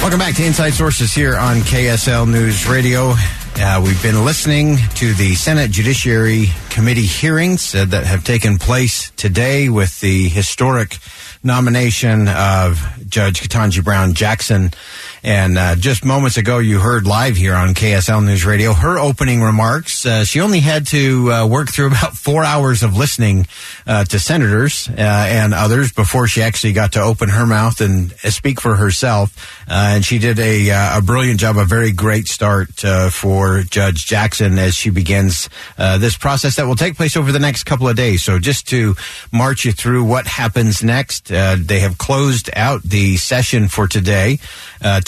Welcome back to Inside Sources here on KSL News Radio. Uh, we've been listening to the Senate Judiciary Committee hearings uh, that have taken place today with the historic nomination of Judge Ketanji Brown Jackson. And uh, just moments ago, you heard live here on KSL News Radio her opening remarks. Uh, she only had to uh, work through about four hours of listening uh, to senators uh, and others before she actually got to open her mouth and uh, speak for herself. and she did a, a brilliant job, a very great start for Judge Jackson as she begins this process that will take place over the next couple of days. So just to march you through what happens next, they have closed out the session for today.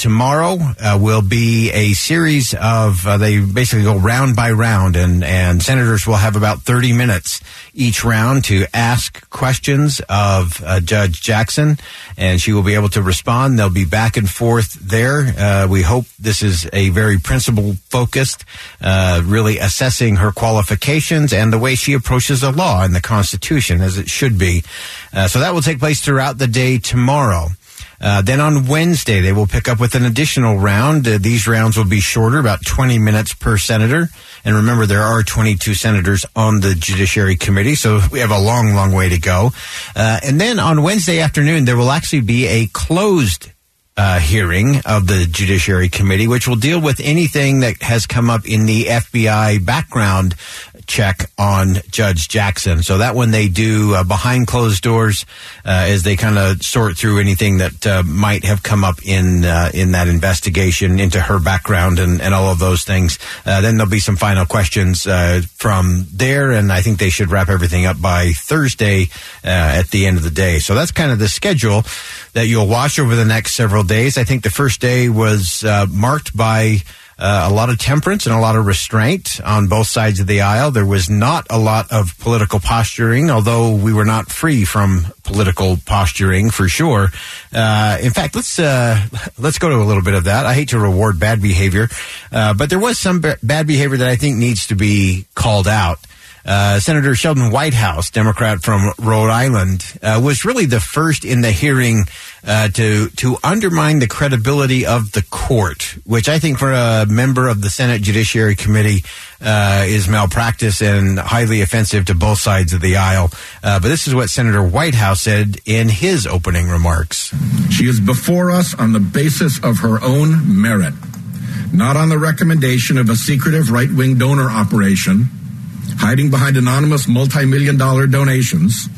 Uh, tomorrow uh, will be a series of uh, they basically go round by round, and and senators will have about thirty minutes each round to ask questions of uh, Judge Jackson, and she will be able to respond. They'll be back and forth there. Uh, we hope this is a very principle focused, uh, really assessing her qualifications and the way she approaches the law and the Constitution as it should be. so that will take place throughout the day tomorrow. Uh, then on Wednesday, they will pick up with an additional round. Uh, these rounds will be shorter, about 20 minutes per senator. And remember, there are 22 senators on the Judiciary Committee, so we have a long, long way to go. Uh, and then on Wednesday afternoon, there will actually be a closed uh, hearing of the Judiciary Committee, which will deal with anything that has come up in the FBI background check on Judge Jackson. So that one they do uh, behind closed doors uh, as they kind of sort through anything that uh, might have come up in uh, in that investigation into her background and, and all of those things. Uh, then there'll be some final questions uh, from there, and I think they should wrap everything up by Thursday at the end of the day. So that's kind of the schedule that you'll watch over the next several days. I think the first day was marked by uh, a lot of temperance and a lot of restraint on both sides of the aisle. There was not a lot of political posturing, although we were not free from political posturing for sure. Uh, in fact, let's uh, let's go to a little bit of that. I hate to reward bad behavior, uh, but there was some b- bad behavior that I think needs to be called out. Uh, Senator Sheldon Whitehouse, Democrat from Rhode Island, uh, was really the first in the hearing uh, to to undermine the credibility of the court, which I think for a member of the Senate Judiciary Committee uh, is malpractice and highly offensive to both sides of the aisle. Uh, but this is what Senator Whitehouse said in his opening remarks. She is before us on the basis of her own merit, not on the recommendation of a secretive right wing donor operation hiding behind anonymous multi million dollar donations,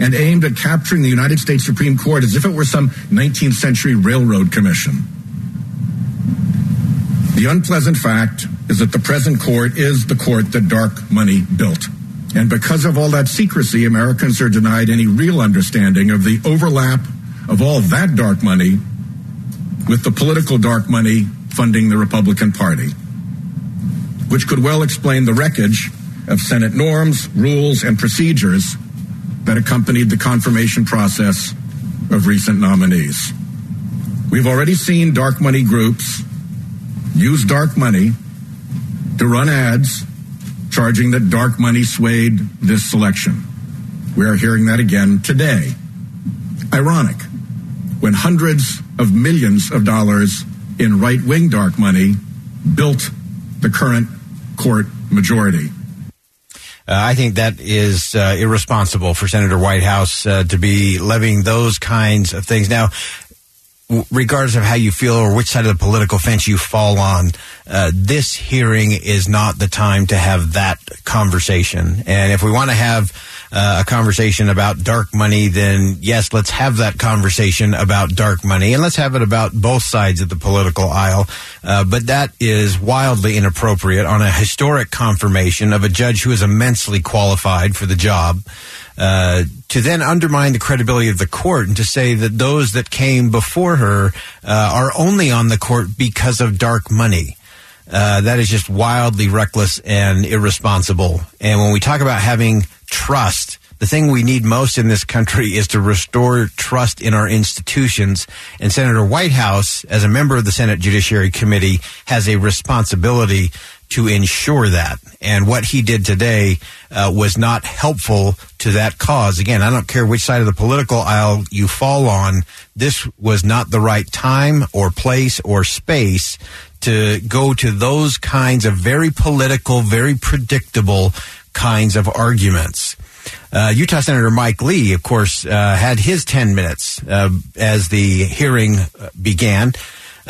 and aimed at capturing the United States Supreme Court as if it were some 19th century railroad commission. The unpleasant fact is that the present court is the court that dark money built. And because of all that secrecy, Americans are denied any real understanding of the overlap of all that dark money with the political dark money funding the Republican Party, which could well explain the wreckage of Senate norms, rules, and procedures that accompanied the confirmation process of recent nominees. We've already seen dark money groups use dark money to run ads charging that dark money swayed this selection. We are hearing that again today. Ironic, when hundreds of millions of dollars in right wing dark money built the current court majority. Uh, I think that is uh, irresponsible for Senator Whitehouse uh, to be levying those kinds of things. Now, regardless of how you feel or which side of the political fence you fall on, uh, this hearing is not the time to have that conversation. And if we want to have uh, a conversation about dark money, then yes, let's have that conversation about dark money, and let's have it about both sides of the political aisle. Uh, but that is wildly inappropriate on a historic confirmation of a judge who is immensely qualified for the job. Uh, to then undermine the credibility of the court and to say that those that came before her uh, are only on the court because of dark money. Uh, that is just wildly reckless and irresponsible. And when we talk about having trust, the thing we need most in this country is to restore trust in our institutions. And Senator Whitehouse, as a member of the Senate Judiciary Committee, has a responsibility to ensure that. And what he did today uh, was not helpful to that cause. Again, I don't care which side of the political aisle you fall on. This was not the right time or place or space to go to those kinds of very political, very predictable kinds of arguments. Uh, Utah Senator Mike Lee, of course, uh, had his 10 minutes uh, as the hearing uh, began.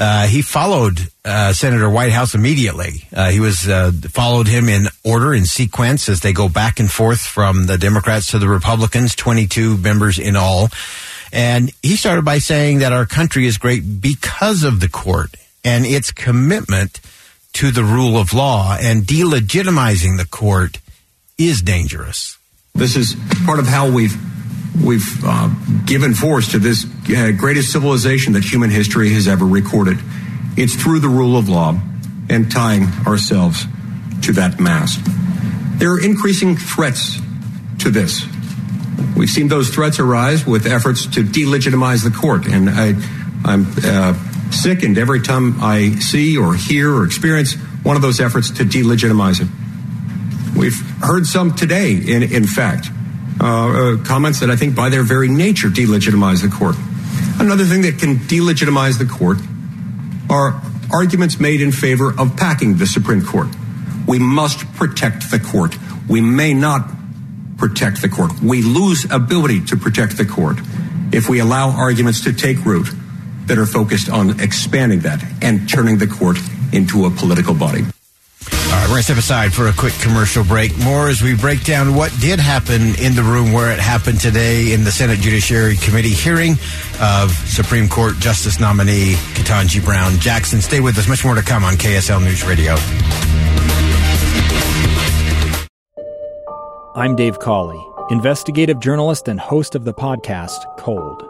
Uh, he followed uh, Senator Whitehouse immediately. Uh, he was uh, followed him in order in sequence as they go back and forth from the Democrats to the Republicans, 22 members in all. And he started by saying that our country is great because of the court and its commitment to the rule of law and delegitimizing the court is dangerous. This is part of how we've we've uh, given force to this uh, greatest civilization that human history has ever recorded. It's through the rule of law and tying ourselves to that mast. There are increasing threats to this. We've seen those threats arise with efforts to delegitimize the court, and I, am uh, sickened every time I see or hear or experience one of those efforts to delegitimize it. We've heard some today, in, in fact, Uh, uh, comments that I think by their very nature delegitimize the court. Another thing that can delegitimize the court are arguments made in favor of packing the Supreme Court. We must protect the court. We may not protect the court. We lose ability to protect the court if we allow arguments to take root that are focused on expanding that and turning the court into a political body. All right, we're going to step aside for a quick commercial break. More as we break down what did happen in the room where it happened today in the Senate Judiciary Committee hearing of Supreme Court Justice nominee Ketanji Brown Jackson. Stay with us. Much more to come on KSL News Radio. I'm Dave Cawley, investigative journalist and host of the podcast Cold.